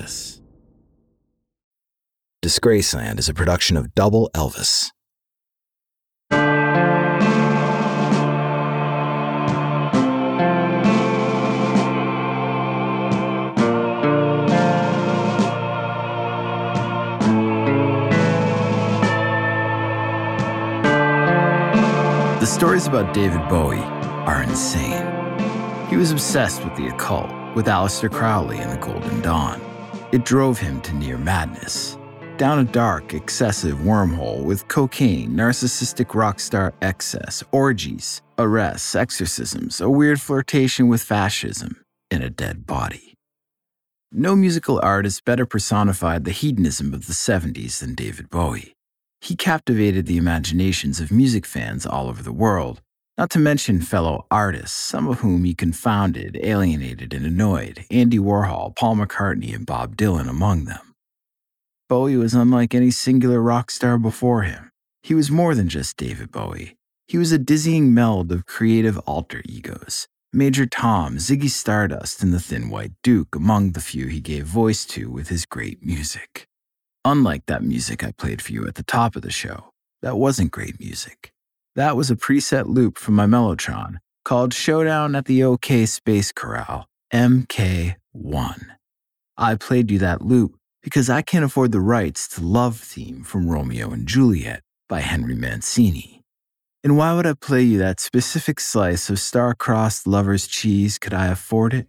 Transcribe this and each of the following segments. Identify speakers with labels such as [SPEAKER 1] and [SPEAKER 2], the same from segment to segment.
[SPEAKER 1] Elvis. Disgraceland is a production of Double Elvis. The stories about David Bowie are insane. He was obsessed with the occult, with Aleister Crowley and the Golden Dawn. It drove him to near madness, down a dark, excessive wormhole with cocaine, narcissistic rock star excess, orgies, arrests, exorcisms, a weird flirtation with fascism, and a dead body. No musical artist better personified the hedonism of the 70s than David Bowie. He captivated the imaginations of music fans all over the world, not to mention fellow artists, some of whom he confounded, alienated, and annoyed Andy Warhol, Paul McCartney, and Bob Dylan among them. Bowie was unlike any singular rock star before him. He was more than just David Bowie. He was a dizzying meld of creative alter egos. Major Tom, Ziggy Stardust, and the Thin White Duke among the few he gave voice to with his great music. Unlike that music I played for you at the top of the show, that wasn't great music. That was a preset loop from my Mellotron called Showdown at the OK Space Corral, MK1. I played you that loop because I can't afford the rights to Love Theme from Romeo and Juliet by Henry Mancini. And why would I play you that specific slice of star-crossed lover's cheese could I afford it?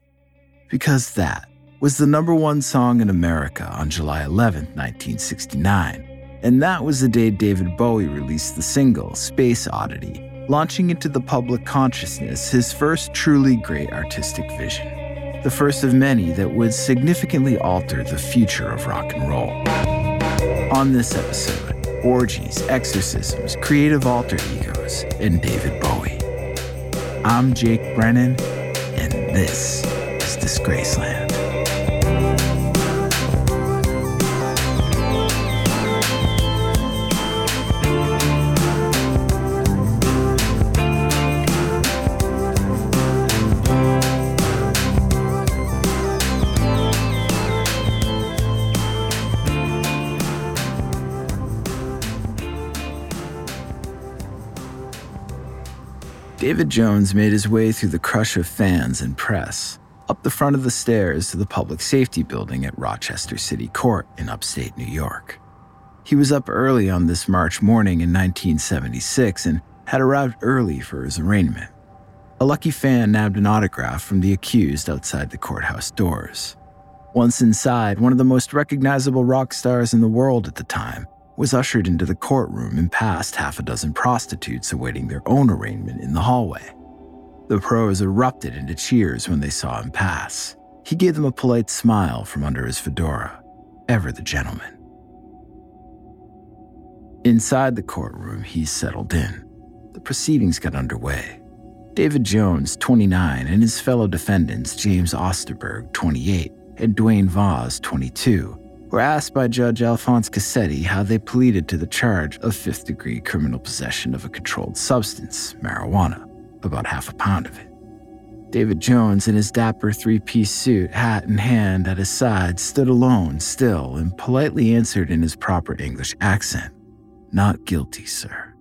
[SPEAKER 1] Because that was the number one song in America on July 11, 1969. And that was the day David Bowie released the single Space Oddity, launching into the public consciousness his first truly great artistic vision. The first of many that would significantly alter the future of rock and roll. On this episode, orgies, exorcisms, creative alter egos, and David Bowie. I'm Jake Brennan, and this is Disgraceland. David Jones made his way through the crush of fans and press, up the front of the stairs to the public safety building at Rochester City Court in upstate New York. He was up early on this March morning in 1976 and had arrived early for his arraignment. A lucky fan nabbed an autograph from the accused outside the courthouse doors. Once inside, one of the most recognizable rock stars in the world at the time was ushered into the courtroom and past half a dozen prostitutes awaiting their own arraignment in the hallway. The pros erupted into cheers when they saw him pass. He gave them a polite smile from under his fedora, ever the gentleman. Inside the courtroom, he settled in. The proceedings got underway. David Jones, 29, and his fellow defendants, James Osterberg, 28, and Duane Vaz, 22, were asked by Judge Alphonse Cassetti how they pleaded to the charge of fifth degree criminal possession of a controlled substance, marijuana, about half a pound of it. David Jones, in his dapper three piece suit, hat in hand at his side, stood alone, still, and politely answered in his proper English accent Not guilty, sir.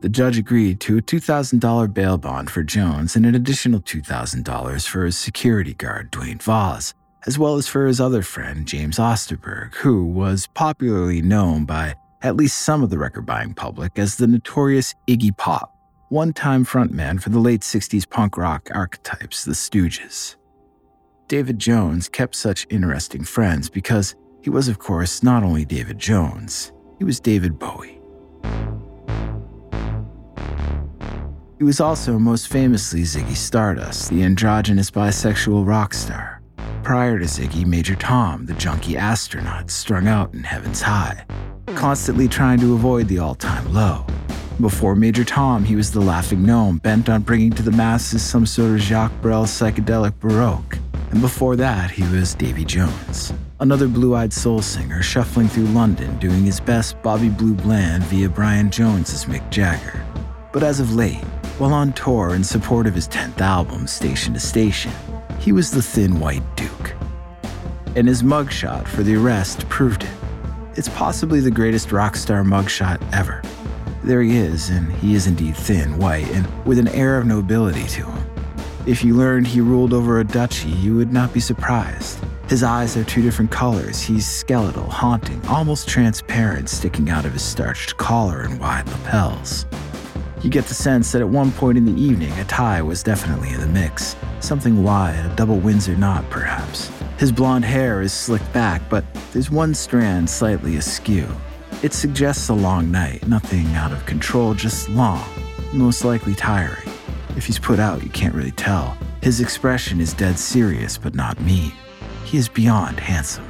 [SPEAKER 1] The judge agreed to a $2,000 bail bond for Jones and an additional $2,000 for his security guard, Duane Vaz, as well as for his other friend, James Osterberg, who was popularly known by at least some of the record buying public as the notorious Iggy Pop, one time frontman for the late 60s punk rock archetypes, the Stooges. David Jones kept such interesting friends because he was, of course, not only David Jones, he was David Bowie. He was also most famously Ziggy Stardust, the androgynous bisexual rock star. Prior to Ziggy, Major Tom, the junkie astronaut strung out in heaven's high, constantly trying to avoid the all time low. Before Major Tom, he was the laughing gnome bent on bringing to the masses some sort of Jacques Brel psychedelic baroque. And before that, he was Davy Jones, another blue eyed soul singer shuffling through London doing his best Bobby Blue Bland via Brian Jones's Mick Jagger. But as of late, while on tour in support of his 10th album, Station to Station, he was the thin white duke. and his mugshot for the arrest proved it. It's possibly the greatest rock star mugshot ever. There he is, and he is indeed thin, white, and with an air of nobility to him. If you learned he ruled over a duchy, you would not be surprised. His eyes are two different colors. He's skeletal, haunting, almost transparent, sticking out of his starched collar and wide lapels. You get the sense that at one point in the evening, a tie was definitely in the mix. Something wide, a double Windsor knot, perhaps. His blonde hair is slicked back, but there's one strand slightly askew. It suggests a long night, nothing out of control, just long, most likely tiring. If he's put out, you can't really tell. His expression is dead serious, but not mean. He is beyond handsome.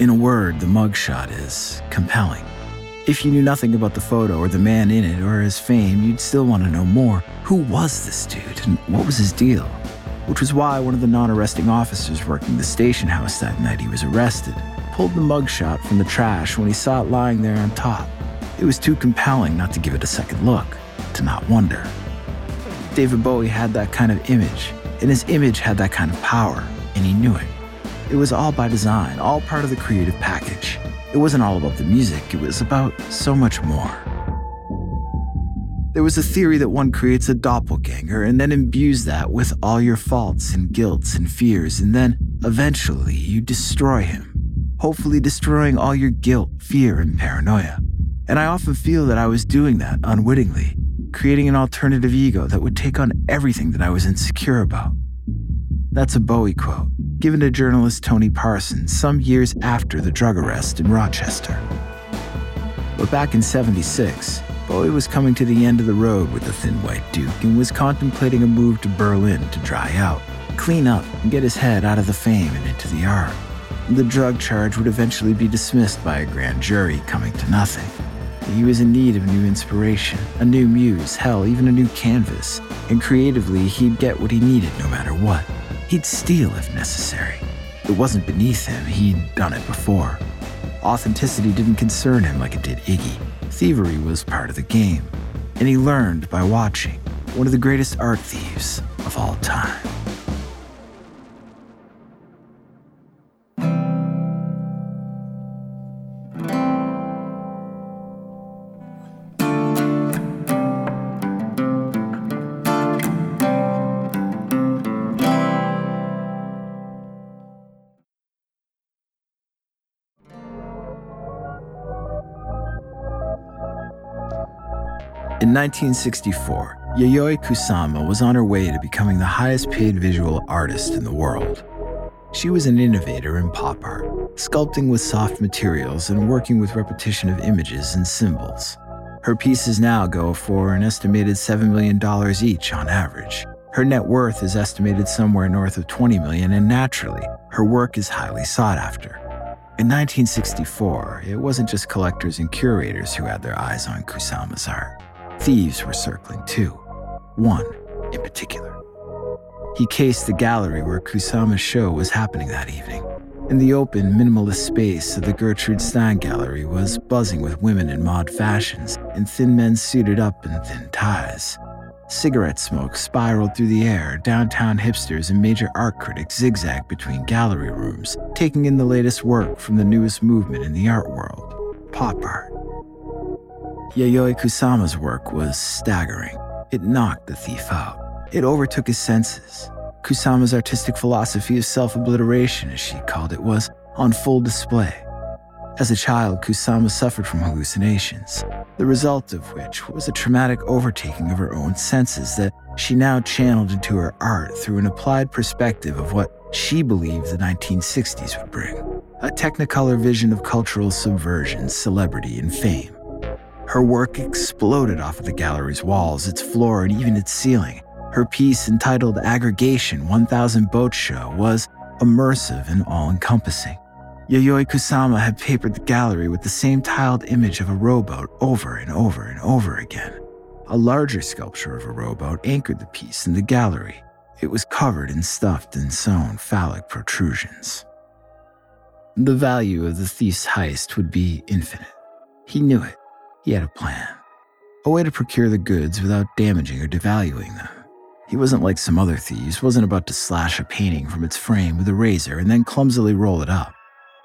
[SPEAKER 1] In a word, the mugshot is compelling. If you knew nothing about the photo or the man in it or his fame, you'd still want to know more. Who was this dude and what was his deal? Which was why one of the non arresting officers working the station house that night he was arrested pulled the mugshot from the trash when he saw it lying there on top. It was too compelling not to give it a second look, to not wonder. David Bowie had that kind of image, and his image had that kind of power, and he knew it. It was all by design, all part of the creative package. It wasn't all about the music, it was about so much more. There was a theory that one creates a doppelganger and then imbues that with all your faults and guilts and fears, and then eventually you destroy him, hopefully destroying all your guilt, fear, and paranoia. And I often feel that I was doing that unwittingly, creating an alternative ego that would take on everything that I was insecure about. That's a Bowie quote, given to journalist Tony Parsons some years after the drug arrest in Rochester. But back in 76, Bowie was coming to the end of the road with the Thin White Duke and was contemplating a move to Berlin to dry out, clean up, and get his head out of the fame and into the art. The drug charge would eventually be dismissed by a grand jury, coming to nothing. He was in need of new inspiration, a new muse, hell, even a new canvas. And creatively, he'd get what he needed no matter what. He'd steal if necessary. It wasn't beneath him, he'd done it before. Authenticity didn't concern him like it did Iggy. Thievery was part of the game. And he learned by watching one of the greatest art thieves of all time. In 1964, Yayoi Kusama was on her way to becoming the highest paid visual artist in the world. She was an innovator in pop art, sculpting with soft materials and working with repetition of images and symbols. Her pieces now go for an estimated $7 million each on average. Her net worth is estimated somewhere north of 20 million, and naturally, her work is highly sought after. In 1964, it wasn't just collectors and curators who had their eyes on Kusama's art. Thieves were circling too, one in particular. He cased the gallery where Kusama's show was happening that evening. In the open, minimalist space of the Gertrude Stein Gallery was buzzing with women in mod fashions and thin men suited up in thin ties. Cigarette smoke spiraled through the air. Downtown hipsters and major art critics zigzagged between gallery rooms, taking in the latest work from the newest movement in the art world pop art. Yayoi Kusama's work was staggering. It knocked the thief out. It overtook his senses. Kusama's artistic philosophy of self obliteration, as she called it, was on full display. As a child, Kusama suffered from hallucinations, the result of which was a traumatic overtaking of her own senses that she now channeled into her art through an applied perspective of what she believed the 1960s would bring a technicolor vision of cultural subversion, celebrity, and fame. Her work exploded off of the gallery's walls, its floor, and even its ceiling. Her piece entitled Aggregation 1000 Boat Show was immersive and all encompassing. Yayoi Kusama had papered the gallery with the same tiled image of a rowboat over and over and over again. A larger sculpture of a rowboat anchored the piece in the gallery. It was covered in stuffed and sewn phallic protrusions. The value of the thief's heist would be infinite. He knew it. He had a plan, a way to procure the goods without damaging or devaluing them. He wasn't like some other thieves, wasn't about to slash a painting from its frame with a razor and then clumsily roll it up.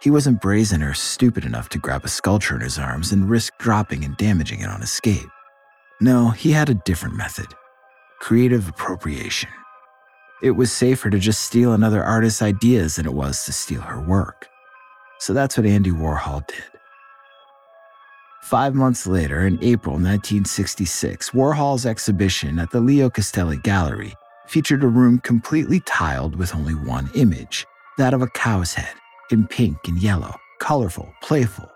[SPEAKER 1] He wasn't brazen or stupid enough to grab a sculpture in his arms and risk dropping and damaging it on escape. No, he had a different method creative appropriation. It was safer to just steal another artist's ideas than it was to steal her work. So that's what Andy Warhol did. Five months later, in April 1966, Warhol's exhibition at the Leo Castelli Gallery featured a room completely tiled with only one image that of a cow's head, in pink and yellow, colorful, playful.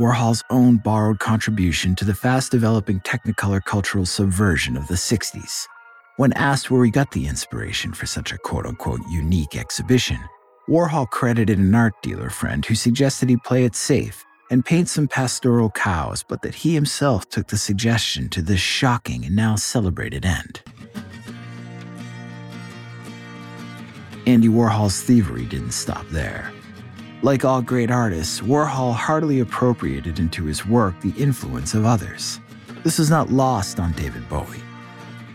[SPEAKER 1] Warhol's own borrowed contribution to the fast developing Technicolor cultural subversion of the 60s. When asked where he got the inspiration for such a quote unquote unique exhibition, Warhol credited an art dealer friend who suggested he play it safe and paint some pastoral cows, but that he himself took the suggestion to this shocking and now celebrated end. Andy Warhol's thievery didn't stop there. Like all great artists, Warhol heartily appropriated into his work the influence of others. This was not lost on David Bowie.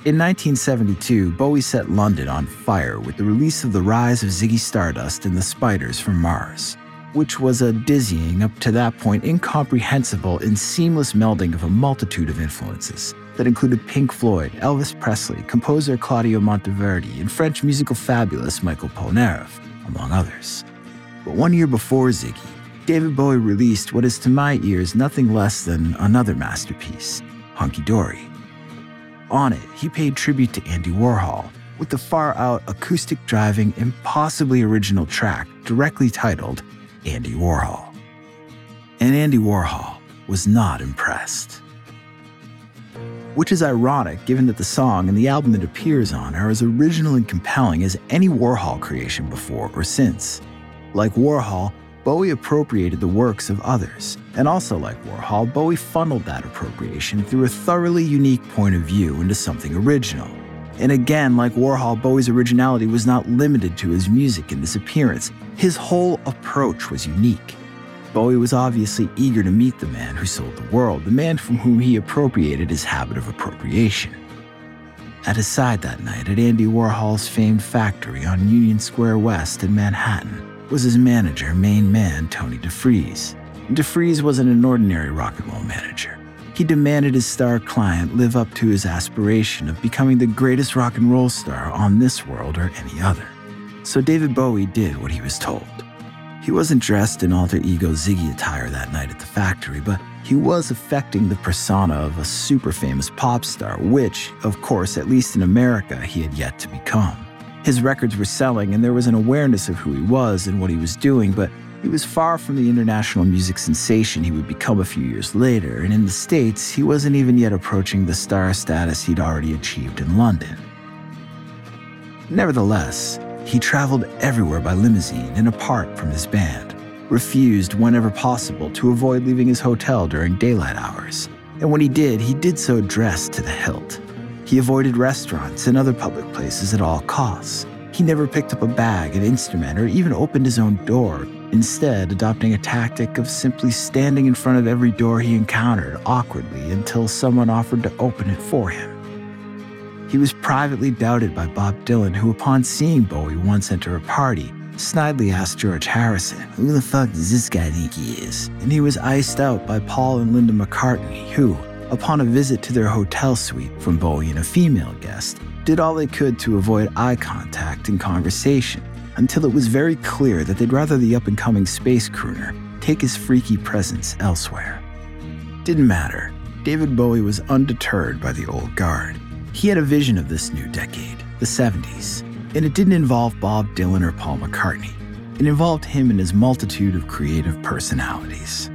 [SPEAKER 1] In 1972, Bowie set London on fire with the release of The Rise of Ziggy Stardust and the Spiders from Mars, which was a dizzying, up to that point incomprehensible and seamless melding of a multitude of influences that included Pink Floyd, Elvis Presley, composer Claudio Monteverdi, and French musical fabulous Michel Polnareff, among others. But one year before Ziggy, David Bowie released what is to my ears nothing less than another masterpiece, Hunky Dory. On it, he paid tribute to Andy Warhol with the far out acoustic driving, impossibly original track directly titled Andy Warhol. And Andy Warhol was not impressed. Which is ironic given that the song and the album it appears on are as original and compelling as any Warhol creation before or since. Like Warhol, Bowie appropriated the works of others. And also, like Warhol, Bowie funneled that appropriation through a thoroughly unique point of view into something original. And again, like Warhol, Bowie's originality was not limited to his music and his appearance. His whole approach was unique. Bowie was obviously eager to meet the man who sold the world, the man from whom he appropriated his habit of appropriation. At his side that night at Andy Warhol's famed factory on Union Square West in Manhattan, was his manager, main man, Tony DeFries. DeFries wasn't an ordinary rock and roll manager. He demanded his star client live up to his aspiration of becoming the greatest rock and roll star on this world or any other. So David Bowie did what he was told. He wasn't dressed in alter ego Ziggy attire that night at the factory, but he was affecting the persona of a super famous pop star, which, of course, at least in America, he had yet to become. His records were selling, and there was an awareness of who he was and what he was doing, but he was far from the international music sensation he would become a few years later, and in the States, he wasn't even yet approaching the star status he'd already achieved in London. Nevertheless, he traveled everywhere by limousine and apart from his band, refused whenever possible to avoid leaving his hotel during daylight hours, and when he did, he did so dressed to the hilt. He avoided restaurants and other public places at all costs. He never picked up a bag, an instrument, or even opened his own door, instead, adopting a tactic of simply standing in front of every door he encountered awkwardly until someone offered to open it for him. He was privately doubted by Bob Dylan, who, upon seeing Bowie once enter a party, snidely asked George Harrison, Who the fuck does this guy think he is? And he was iced out by Paul and Linda McCartney, who, upon a visit to their hotel suite from Bowie and a female guest, did all they could to avoid eye contact and conversation until it was very clear that they'd rather the up and coming space crooner take his freaky presence elsewhere. Didn't matter. David Bowie was undeterred by the old guard. He had a vision of this new decade, the 70s, and it didn't involve Bob Dylan or Paul McCartney. It involved him and his multitude of creative personalities.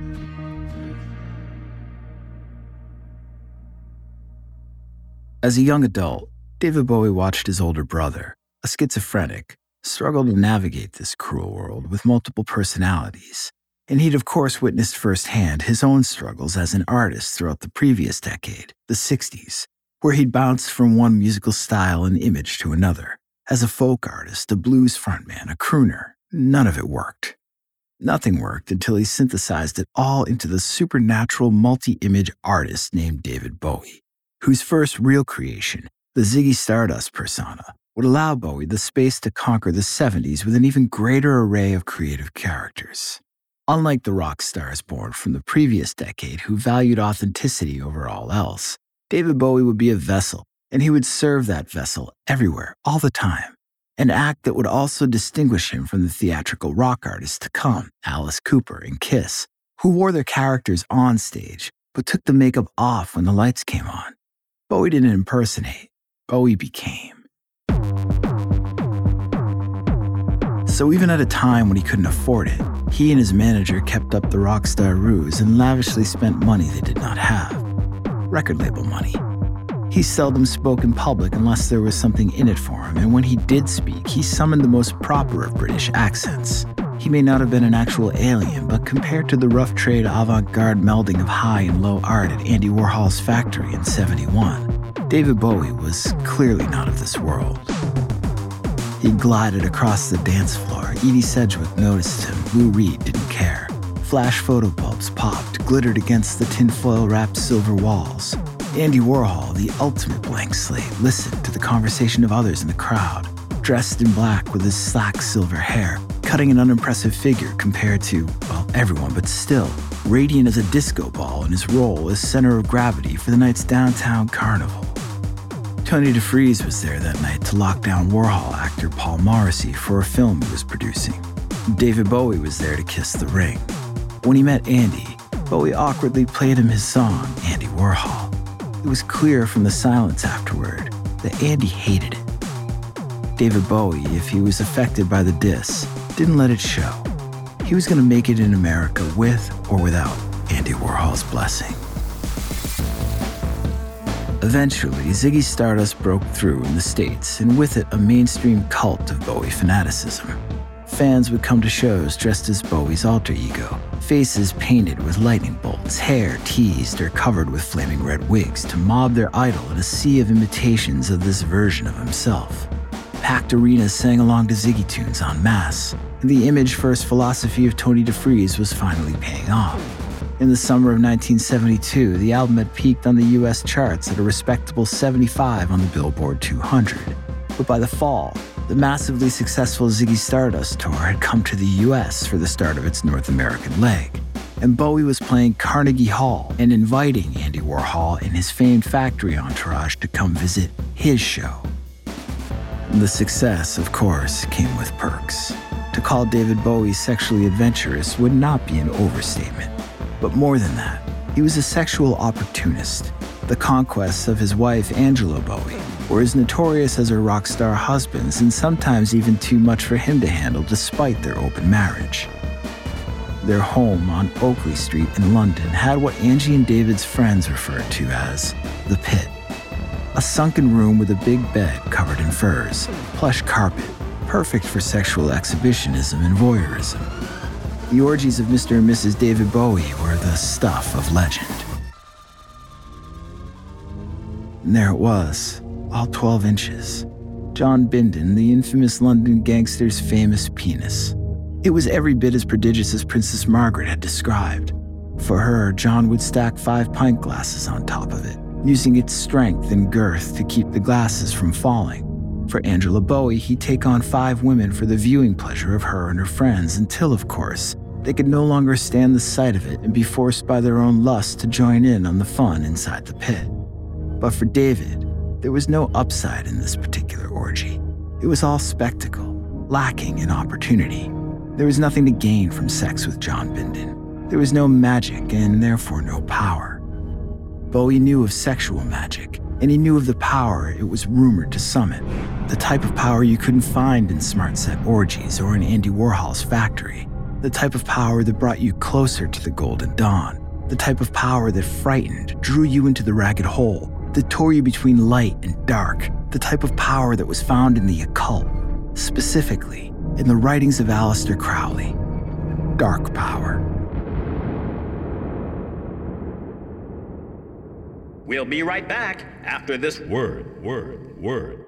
[SPEAKER 1] As a young adult, David Bowie watched his older brother, a schizophrenic, struggle to navigate this cruel world with multiple personalities. And he'd, of course, witnessed firsthand his own struggles as an artist throughout the previous decade, the 60s, where he'd bounce from one musical style and image to another. As a folk artist, a blues frontman, a crooner, none of it worked. Nothing worked until he synthesized it all into the supernatural multi image artist named David Bowie whose first real creation, The Ziggy Stardust persona would allow Bowie the space to conquer the 70s with an even greater array of creative characters. Unlike the rock stars born from the previous decade who valued authenticity over all else, David Bowie would be a vessel, and he would serve that vessel everywhere, all the time. An act that would also distinguish him from the theatrical rock artists to come, Alice Cooper and Kiss, who wore their characters on stage but took the makeup off when the lights came on. Bowie didn't impersonate, Bowie became. So even at a time when he couldn't afford it, he and his manager kept up the rock star ruse and lavishly spent money they did not have. Record label money. He seldom spoke in public unless there was something in it for him, and when he did speak, he summoned the most proper of British accents. He may not have been an actual alien, but compared to the rough trade avant garde melding of high and low art at Andy Warhol's factory in 71, David Bowie was clearly not of this world. He glided across the dance floor. Edie Sedgwick noticed him. Lou Reed didn't care. Flash photobulbs popped, glittered against the tinfoil wrapped silver walls. Andy Warhol, the ultimate blank slate, listened to the conversation of others in the crowd. Dressed in black with his slack silver hair, cutting an unimpressive figure compared to, well, everyone, but still, radiant as a disco ball in his role as center of gravity for the night's downtown carnival. Tony DeFries was there that night to lock down Warhol actor Paul Morrissey for a film he was producing. David Bowie was there to kiss the ring. When he met Andy, Bowie awkwardly played him his song, Andy Warhol. It was clear from the silence afterward that Andy hated it. David Bowie, if he was affected by the diss, didn't let it show. He was going to make it in America with or without Andy Warhol's blessing. Eventually, Ziggy Stardust broke through in the States, and with it, a mainstream cult of Bowie fanaticism. Fans would come to shows dressed as Bowie's alter ego, faces painted with lightning bolts, hair teased or covered with flaming red wigs to mob their idol in a sea of imitations of this version of himself. Packed arenas sang along to Ziggy tunes en masse, and the image first philosophy of Tony DeFries was finally paying off. In the summer of 1972, the album had peaked on the US charts at a respectable 75 on the Billboard 200. But by the fall, the massively successful Ziggy Stardust tour had come to the US for the start of its North American leg. And Bowie was playing Carnegie Hall and inviting Andy Warhol and his famed factory entourage to come visit his show. The success, of course, came with perks. To call David Bowie sexually adventurous would not be an overstatement. But more than that, he was a sexual opportunist. The conquests of his wife, Angela Bowie, were as notorious as her rock star husbands, and sometimes even too much for him to handle despite their open marriage. Their home on Oakley Street in London had what Angie and David's friends referred to as the pit. A sunken room with a big bed covered in furs, plush carpet, perfect for sexual exhibitionism and voyeurism. The orgies of Mr. and Mrs. David Bowie were the stuff of legend. And there it was, all 12 inches. John Bindon, the infamous London gangster's famous penis. It was every bit as prodigious as Princess Margaret had described. For her, John would stack five pint glasses on top of it, using its strength and girth to keep the glasses from falling. For Angela Bowie, he'd take on five women for the viewing pleasure of her and her friends until, of course, they could no longer stand the sight of it and be forced by their own lust to join in on the fun inside the pit. But for David, there was no upside in this particular orgy. It was all spectacle, lacking in opportunity. There was nothing to gain from sex with John Bindon. There was no magic and therefore no power. Bowie knew of sexual magic, and he knew of the power it was rumored to summon, the type of power you couldn't find in smart set orgies or in Andy Warhol's factory, the type of power that brought you closer to the Golden Dawn, the type of power that frightened, drew you into the ragged hole, that tore you between light and dark, the type of power that was found in the occult, specifically in the writings of Aleister Crowley. Dark power.
[SPEAKER 2] We'll be right back after this word, word, word.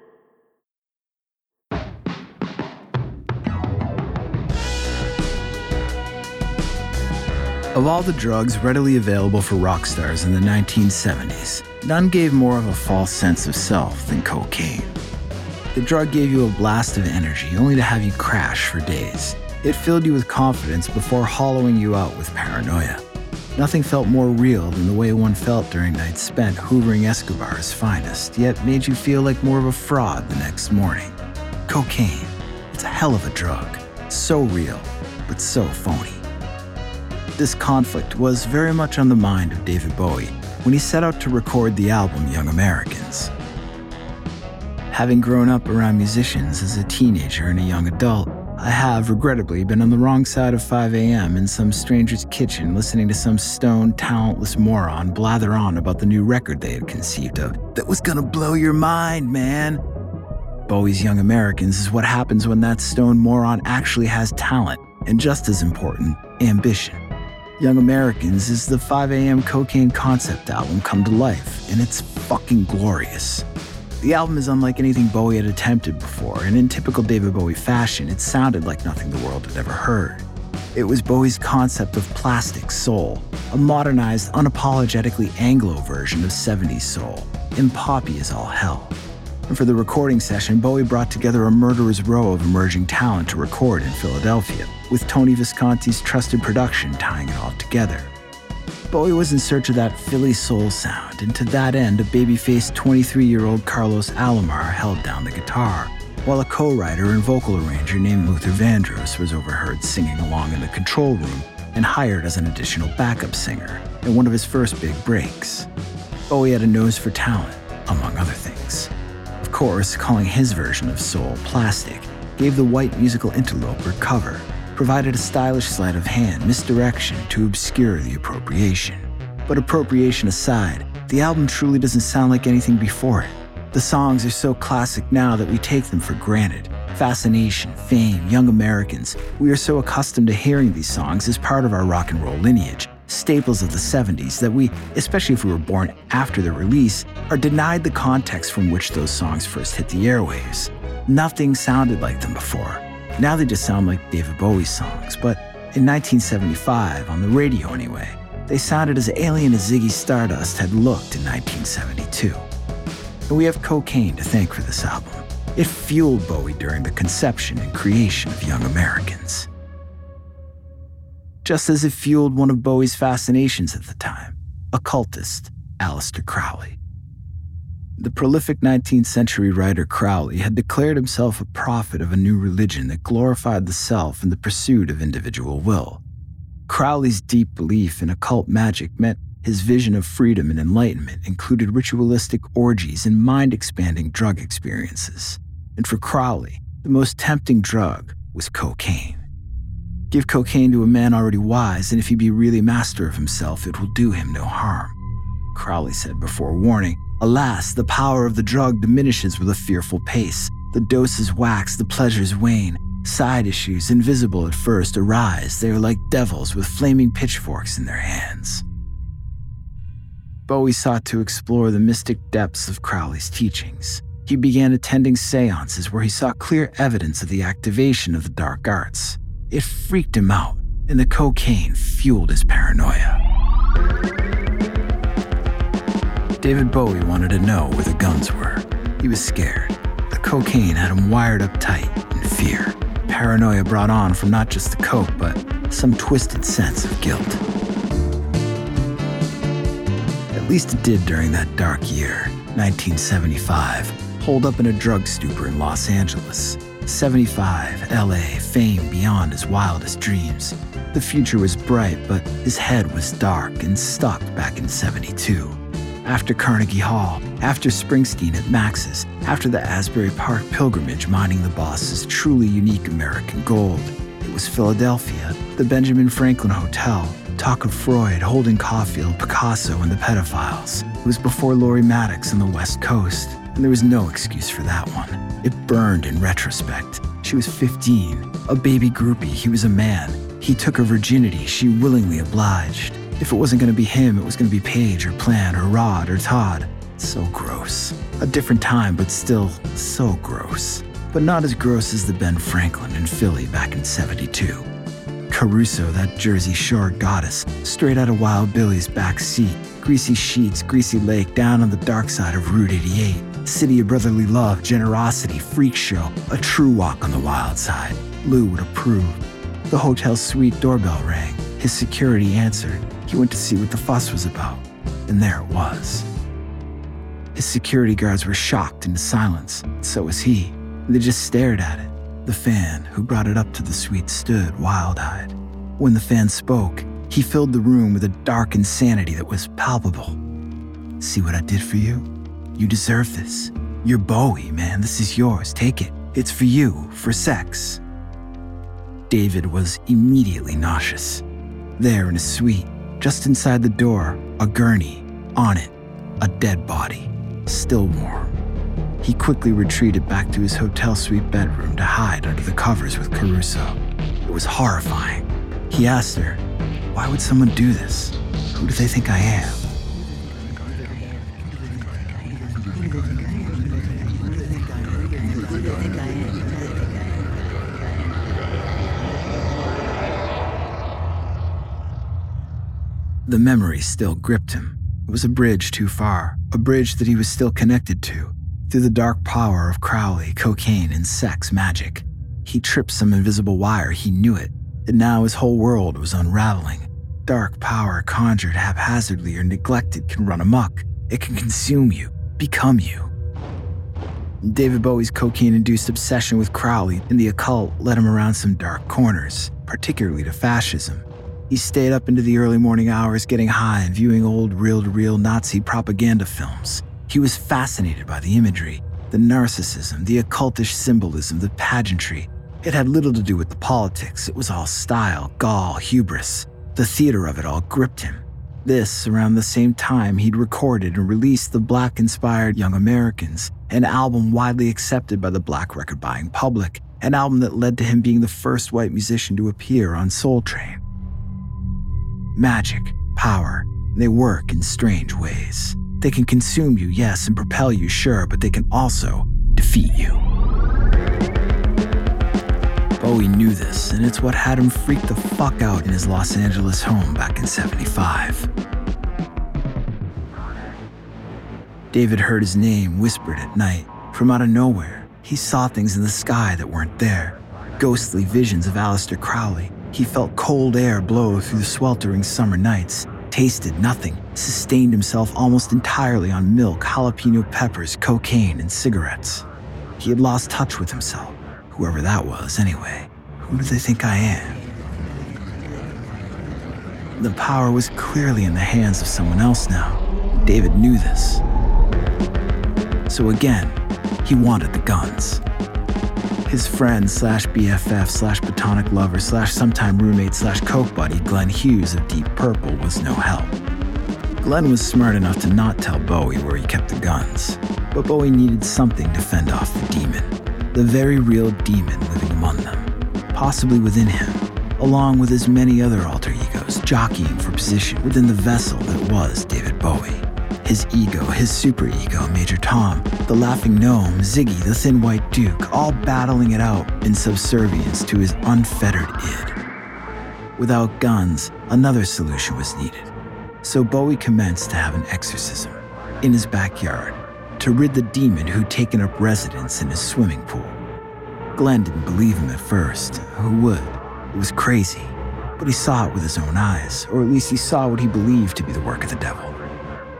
[SPEAKER 1] Of all the drugs readily available for rock stars in the 1970s, None gave more of a false sense of self than cocaine. The drug gave you a blast of energy only to have you crash for days. It filled you with confidence before hollowing you out with paranoia. Nothing felt more real than the way one felt during nights spent hoovering Escobar's finest, yet made you feel like more of a fraud the next morning. Cocaine. It's a hell of a drug. So real, but so phony. This conflict was very much on the mind of David Bowie when he set out to record the album Young Americans. Having grown up around musicians as a teenager and a young adult, I have, regrettably, been on the wrong side of 5 a.m. in some stranger's kitchen listening to some stone, talentless moron blather on about the new record they had conceived of that was gonna blow your mind, man. Bowie's Young Americans is what happens when that stone moron actually has talent, and just as important, ambition. Young Americans is the 5 a.m. cocaine concept album come to life, and it's fucking glorious. The album is unlike anything Bowie had attempted before, and in typical David Bowie fashion, it sounded like nothing the world had ever heard. It was Bowie's concept of plastic soul, a modernized, unapologetically Anglo version of 70s soul, and poppy as all hell. And for the recording session, Bowie brought together a murderer's row of emerging talent to record in Philadelphia, with Tony Visconti's trusted production tying it all together. Bowie was in search of that Philly soul sound, and to that end, a baby-faced 23-year-old Carlos Alomar held down the guitar, while a co-writer and vocal arranger named Luther Vandross was overheard singing along in the control room and hired as an additional backup singer in one of his first big breaks. Bowie had a nose for talent, among other things. Course, calling his version of soul plastic gave the white musical interloper cover provided a stylish sleight of hand misdirection to obscure the appropriation. But appropriation aside, the album truly doesn't sound like anything before it. The songs are so classic now that we take them for granted. Fascination, Fame, Young Americans. We are so accustomed to hearing these songs as part of our rock and roll lineage, staples of the 70s, that we, especially if we were born after their release, are denied the context from which those songs first hit the airwaves. Nothing sounded like them before. Now they just sound like David Bowie songs, but in 1975, on the radio anyway, they sounded as alien as Ziggy Stardust had looked in 1972. And we have cocaine to thank for this album. It fueled Bowie during the conception and creation of Young Americans. Just as it fueled one of Bowie's fascinations at the time, occultist Aleister Crowley. The prolific 19th century writer Crowley had declared himself a prophet of a new religion that glorified the self in the pursuit of individual will. Crowley's deep belief in occult magic meant his vision of freedom and enlightenment included ritualistic orgies and mind expanding drug experiences. And for Crowley, the most tempting drug was cocaine. Give cocaine to a man already wise, and if he be really master of himself, it will do him no harm. Crowley said before warning, Alas, the power of the drug diminishes with a fearful pace. The doses wax, the pleasures wane. Side issues, invisible at first, arise. They are like devils with flaming pitchforks in their hands. Bowie sought to explore the mystic depths of Crowley's teachings. He began attending seances where he saw clear evidence of the activation of the dark arts. It freaked him out, and the cocaine fueled his paranoia. David Bowie wanted to know where the guns were. He was scared. The cocaine had him wired up tight in fear. Paranoia brought on from not just the coke, but some twisted sense of guilt. At least it did during that dark year, 1975, holed up in a drug stupor in Los Angeles. 75, LA, fame beyond his wildest dreams. The future was bright, but his head was dark and stuck back in 72 after Carnegie Hall, after Springsteen at Max's, after the Asbury Park pilgrimage mining the boss's truly unique American gold. It was Philadelphia, the Benjamin Franklin Hotel, talk of Freud, Holden Caulfield, Picasso, and the pedophiles. It was before Lori Mattix on the West Coast, and there was no excuse for that one. It burned in retrospect. She was 15, a baby groupie, he was a man. He took her virginity, she willingly obliged. If it wasn't going to be him, it was going to be Page or Plant or Rod or Todd. So gross. A different time, but still so gross. But not as gross as the Ben Franklin in Philly back in 72. Caruso, that Jersey Shore goddess, straight out of Wild Billy's back seat. Greasy sheets, greasy lake, down on the dark side of Route 88. City of brotherly love, generosity, freak show, a true walk on the wild side. Lou would approve. The hotel suite doorbell rang. His security answered. He went to see what the fuss was about. And there it was. His security guards were shocked into silence. So was he. They just stared at it. The fan who brought it up to the suite stood wild eyed. When the fan spoke, he filled the room with a dark insanity that was palpable. See what I did for you? You deserve this. You're Bowie, man. This is yours. Take it. It's for you, for sex. David was immediately nauseous. There in a suite, just inside the door, a gurney. On it, a dead body, still warm. He quickly retreated back to his hotel suite bedroom to hide under the covers with Caruso. It was horrifying. He asked her, Why would someone do this? Who do they think I am? The memory still gripped him. It was a bridge too far, a bridge that he was still connected to, through the dark power of Crowley, cocaine, and sex magic. He tripped some invisible wire, he knew it, and now his whole world was unraveling. Dark power conjured haphazardly or neglected can run amok. It can consume you, become you. David Bowie's cocaine induced obsession with Crowley and the occult led him around some dark corners, particularly to fascism. He stayed up into the early morning hours getting high and viewing old reel to reel Nazi propaganda films. He was fascinated by the imagery, the narcissism, the occultish symbolism, the pageantry. It had little to do with the politics, it was all style, gall, hubris. The theater of it all gripped him. This, around the same time he'd recorded and released the black inspired Young Americans, an album widely accepted by the black record buying public, an album that led to him being the first white musician to appear on Soul Train. Magic, power, they work in strange ways. They can consume you, yes, and propel you, sure, but they can also defeat you. Bowie knew this, and it's what had him freak the fuck out in his Los Angeles home back in 75. David heard his name whispered at night. From out of nowhere, he saw things in the sky that weren't there. Ghostly visions of Aleister Crowley. He felt cold air blow through the sweltering summer nights tasted nothing, sustained himself almost entirely on milk, jalapeno peppers, cocaine, and cigarettes. He had lost touch with himself, whoever that was, anyway. Who do they think I am? The power was clearly in the hands of someone else now. David knew this. So again, he wanted the guns. His friend slash BFF slash platonic lover slash sometime roommate slash coke buddy Glenn Hughes of Deep Purple was no help. Glenn was smart enough to not tell Bowie where he kept the guns, but Bowie needed something to fend off the demon, the very real demon living among them, possibly within him, along with his many other alter egos jockeying for position within the vessel that was David Bowie his ego, his superego, Major Tom, the laughing gnome, Ziggy, the thin white duke, all battling it out in subservience to his unfettered id. Without guns, another solution was needed. So Bowie commenced to have an exorcism in his backyard to rid the demon who'd taken up residence in his swimming pool. Glenn didn't believe him at first. Who would? It was crazy. But he saw it with his own eyes, or at least he saw what he believed to be the work of the devil.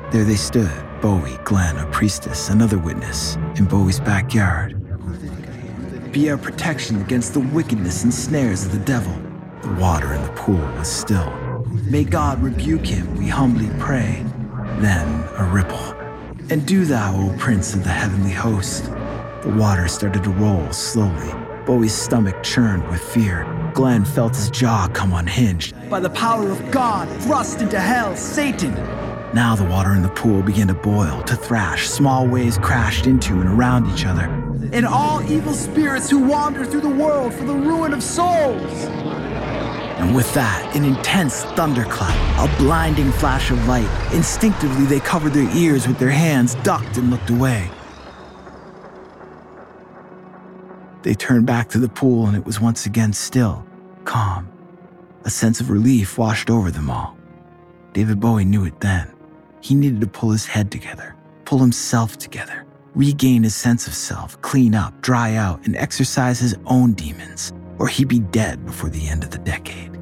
[SPEAKER 1] There they stood Bowie, Glenn, a priestess, another witness, in Bowie's backyard. Be our protection against the wickedness and snares of the devil. The water in the pool was still. May God rebuke him, we humbly pray. Then a ripple. And do thou, O Prince of the heavenly host. The water started to roll slowly. Bowie's stomach churned with fear. Glenn felt his jaw come unhinged. By the power of God, thrust into hell, Satan! Now the water in the pool began to boil, to thrash. Small waves crashed into and around each other. And all evil spirits who wander through the world for the ruin of souls. And with that, an intense thunderclap, a blinding flash of light. Instinctively, they covered their ears with their hands, ducked, and looked away. They turned back to the pool, and it was once again still, calm. A sense of relief washed over them all. David Bowie knew it then. He needed to pull his head together, pull himself together, regain his sense of self, clean up, dry out, and exercise his own demons, or he'd be dead before the end of the decade.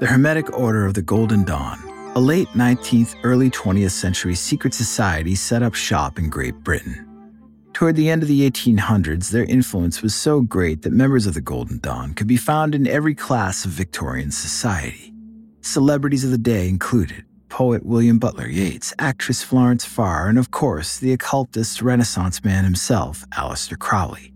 [SPEAKER 1] The Hermetic Order of the Golden Dawn, a late 19th, early 20th century secret society set up shop in Great Britain. Toward the end of the 1800s, their influence was so great that members of the Golden Dawn could be found in every class of Victorian society. Celebrities of the day included poet William Butler Yeats, actress Florence Farr, and of course, the occultist Renaissance man himself, Aleister Crowley.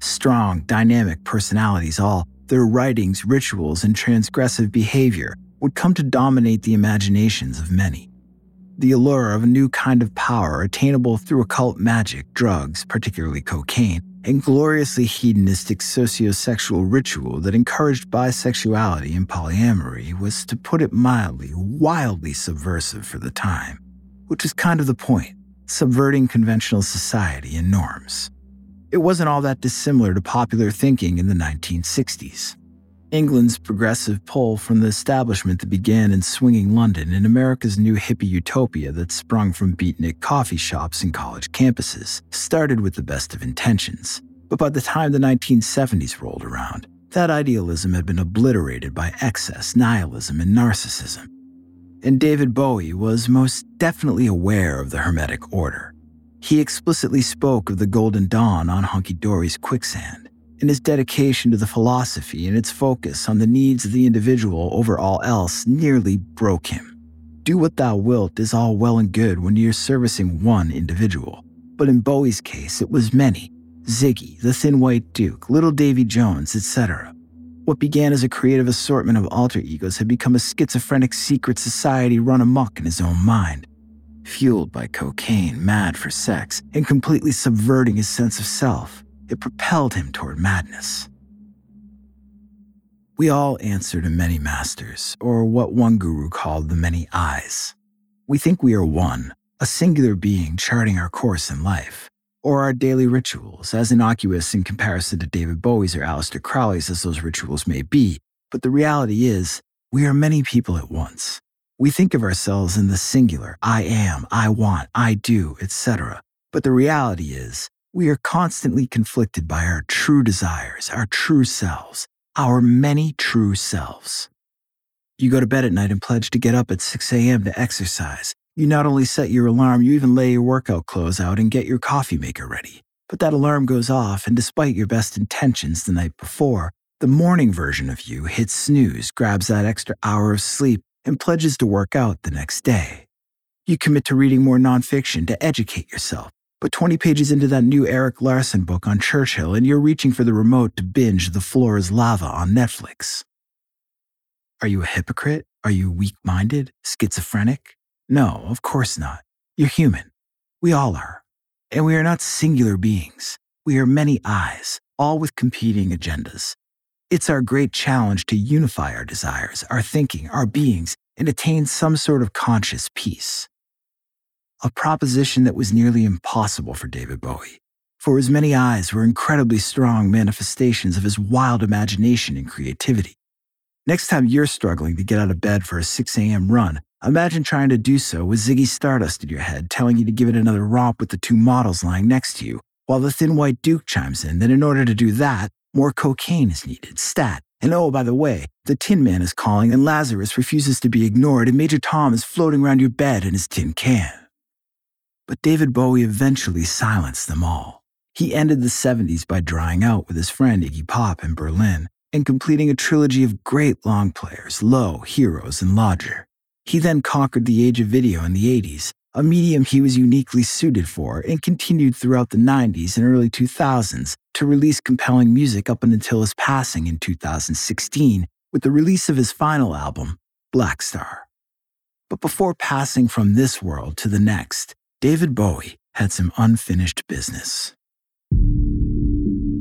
[SPEAKER 1] Strong, dynamic personalities all their writings, rituals, and transgressive behavior would come to dominate the imaginations of many. The allure of a new kind of power attainable through occult magic, drugs, particularly cocaine, and gloriously hedonistic sociosexual ritual that encouraged bisexuality and polyamory was, to put it mildly, wildly subversive for the time, which is kind of the point subverting conventional society and norms. It wasn't all that dissimilar to popular thinking in the 1960s. England's progressive pull from the establishment that began in swinging London and America's new hippie utopia that sprung from beatnik coffee shops and college campuses started with the best of intentions. But by the time the 1970s rolled around, that idealism had been obliterated by excess, nihilism, and narcissism. And David Bowie was most definitely aware of the Hermetic Order. He explicitly spoke of the Golden Dawn on Hunky Dory's quicksand, and his dedication to the philosophy and its focus on the needs of the individual over all else nearly broke him. Do what thou wilt is all well and good when you're servicing one individual, but in Bowie's case, it was many Ziggy, the Thin White Duke, Little Davy Jones, etc. What began as a creative assortment of alter egos had become a schizophrenic secret society run amok in his own mind fueled by cocaine, mad for sex, and completely subverting his sense of self. It propelled him toward madness. We all answer to many masters, or what one guru called the many eyes. We think we are one, a singular being charting our course in life, or our daily rituals, as innocuous in comparison to David Bowie's or Aleister Crowley's as those rituals may be. But the reality is, we are many people at once, we think of ourselves in the singular I am, I want, I do, etc. But the reality is, we are constantly conflicted by our true desires, our true selves, our many true selves. You go to bed at night and pledge to get up at 6 a.m. to exercise. You not only set your alarm, you even lay your workout clothes out and get your coffee maker ready. But that alarm goes off, and despite your best intentions the night before, the morning version of you hits snooze, grabs that extra hour of sleep, and pledges to work out the next day. You commit to reading more nonfiction to educate yourself, but 20 pages into that new Erik Larson book on Churchill, and you're reaching for the remote to binge The Floor is Lava on Netflix. Are you a hypocrite? Are you weak minded? Schizophrenic? No, of course not. You're human. We all are. And we are not singular beings. We are many eyes, all with competing agendas. It's our great challenge to unify our desires, our thinking, our beings, and attain some sort of conscious peace. A proposition that was nearly impossible for David Bowie, for his many eyes were incredibly strong manifestations of his wild imagination and creativity. Next time you're struggling to get out of bed for a 6 a.m. run, imagine trying to do so with Ziggy Stardust in your head telling you to give it another romp with the two models lying next to you, while the thin white Duke chimes in that in order to do that, more cocaine is needed, stat. And oh, by the way, the Tin Man is calling and Lazarus refuses to be ignored and Major Tom is floating around your bed in his tin can. But David Bowie eventually silenced them all. He ended the 70s by drying out with his friend Iggy Pop in Berlin and completing a trilogy of great long players, Low, Heroes, and Lodger. He then conquered the age of video in the 80s a medium he was uniquely suited for, and continued throughout the 90s and early 2000s to release compelling music up until his passing in 2016 with the release of his final album, Blackstar. But before passing from this world to the next, David Bowie had some unfinished business.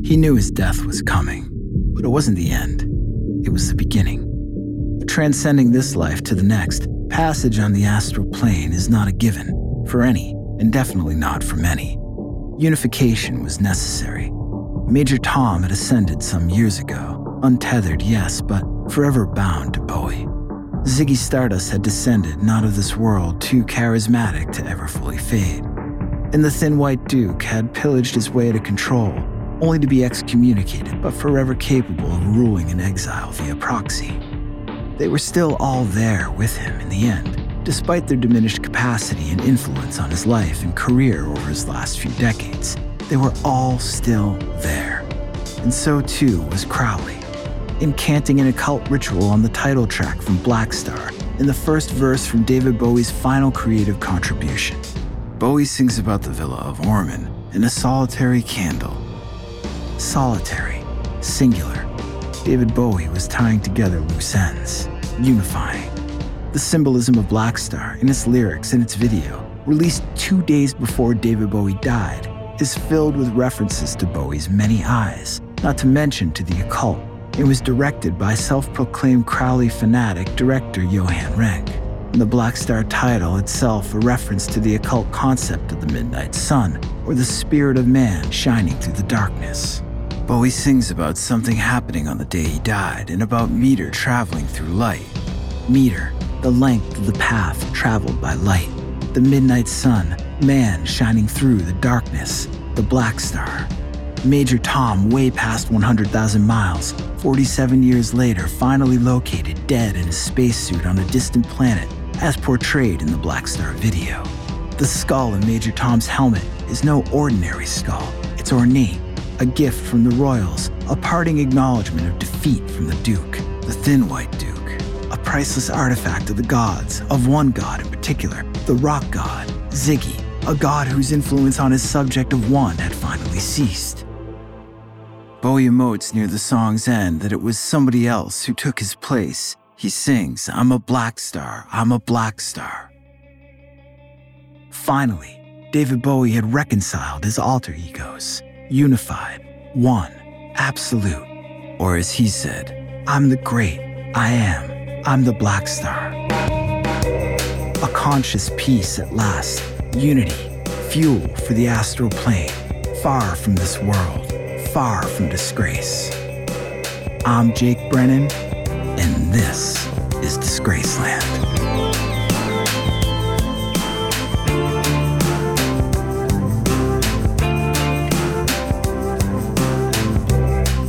[SPEAKER 1] He knew his death was coming, but it wasn't the end, it was the beginning. transcending this life to the next, passage on the astral plane is not a given for any, and definitely not for many. Unification was necessary. Major Tom had ascended some years ago, untethered, yes, but forever bound to Bowie. Ziggy Stardust had descended not of this world, too charismatic to ever fully fade. And the Thin White Duke had pillaged his way to control, only to be excommunicated, but forever capable of ruling in exile via proxy. They were still all there with him in the end, despite their diminished capacity and influence on his life and career over his last few decades. They were all still there. And so too was Crowley incanting an occult ritual on the title track from Black Star in the first verse from David Bowie's final creative contribution. Bowie sings about the villa of Ormen in a solitary candle. Solitary, singular. David Bowie was tying together loose ends, unifying. The symbolism of Black Star in its lyrics and its video, released two days before David Bowie died, is filled with references to Bowie's many eyes, not to mention to the occult it was directed by self proclaimed Crowley fanatic director Johan Renck. The Black Star title itself a reference to the occult concept of the midnight sun, or the spirit of man shining through the darkness. Bowie sings about something happening on the day he died and about meter traveling through light. Meter, the length of the path traveled by light. The midnight sun, man shining through the darkness. The Black Star, Major Tom, way past 100,000 miles, 47 years later, finally located dead in a spacesuit on a distant planet, as portrayed in the Black Star video. The skull in Major Tom's helmet is no ordinary skull, it's ornate, a gift from the royals, a parting acknowledgement of defeat from the Duke, the Thin White Duke, a priceless artifact of the gods, of one god in particular, the rock god, Ziggy, a god whose influence on his subject of one had finally ceased. Bowie emotes near the song's end that it was somebody else who took his place. He sings, I'm a black star, I'm a black star. Finally, David Bowie had reconciled his alter egos, unified, one, absolute. Or as he said, I'm the great, I am, I'm the black star. A conscious peace at last, unity, fuel for the astral plane, far from this world far from disgrace. I'm Jake Brennan, and this is Disgraceland.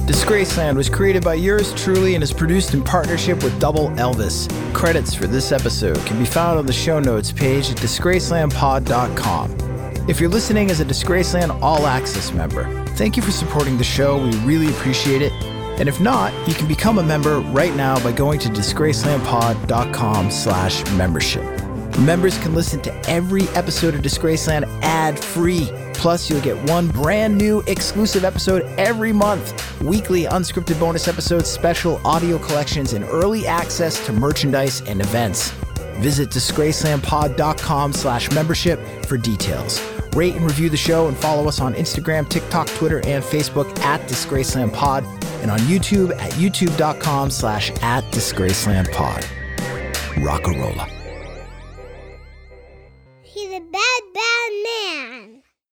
[SPEAKER 3] Disgraceland was created by yours truly and is produced in partnership with Double Elvis. Credits for this episode can be found on the show notes page at disgracelandpod.com. If you're listening as a Disgraceland All Access member, Thank you for supporting the show. We really appreciate it. And if not, you can become a member right now by going to disgracelandpod.com slash membership. Members can listen to every episode of Disgraceland ad-free. Plus, you'll get one brand new exclusive episode every month, weekly unscripted bonus episodes, special audio collections, and early access to merchandise and events. Visit disgracelandpod.com slash membership for details. Rate and review the show and follow us on Instagram, TikTok, Twitter, and Facebook at disgracelandpod and on YouTube at youtube.com slash at disgracelandpod. Rock a rolla. He's a bad, bad man.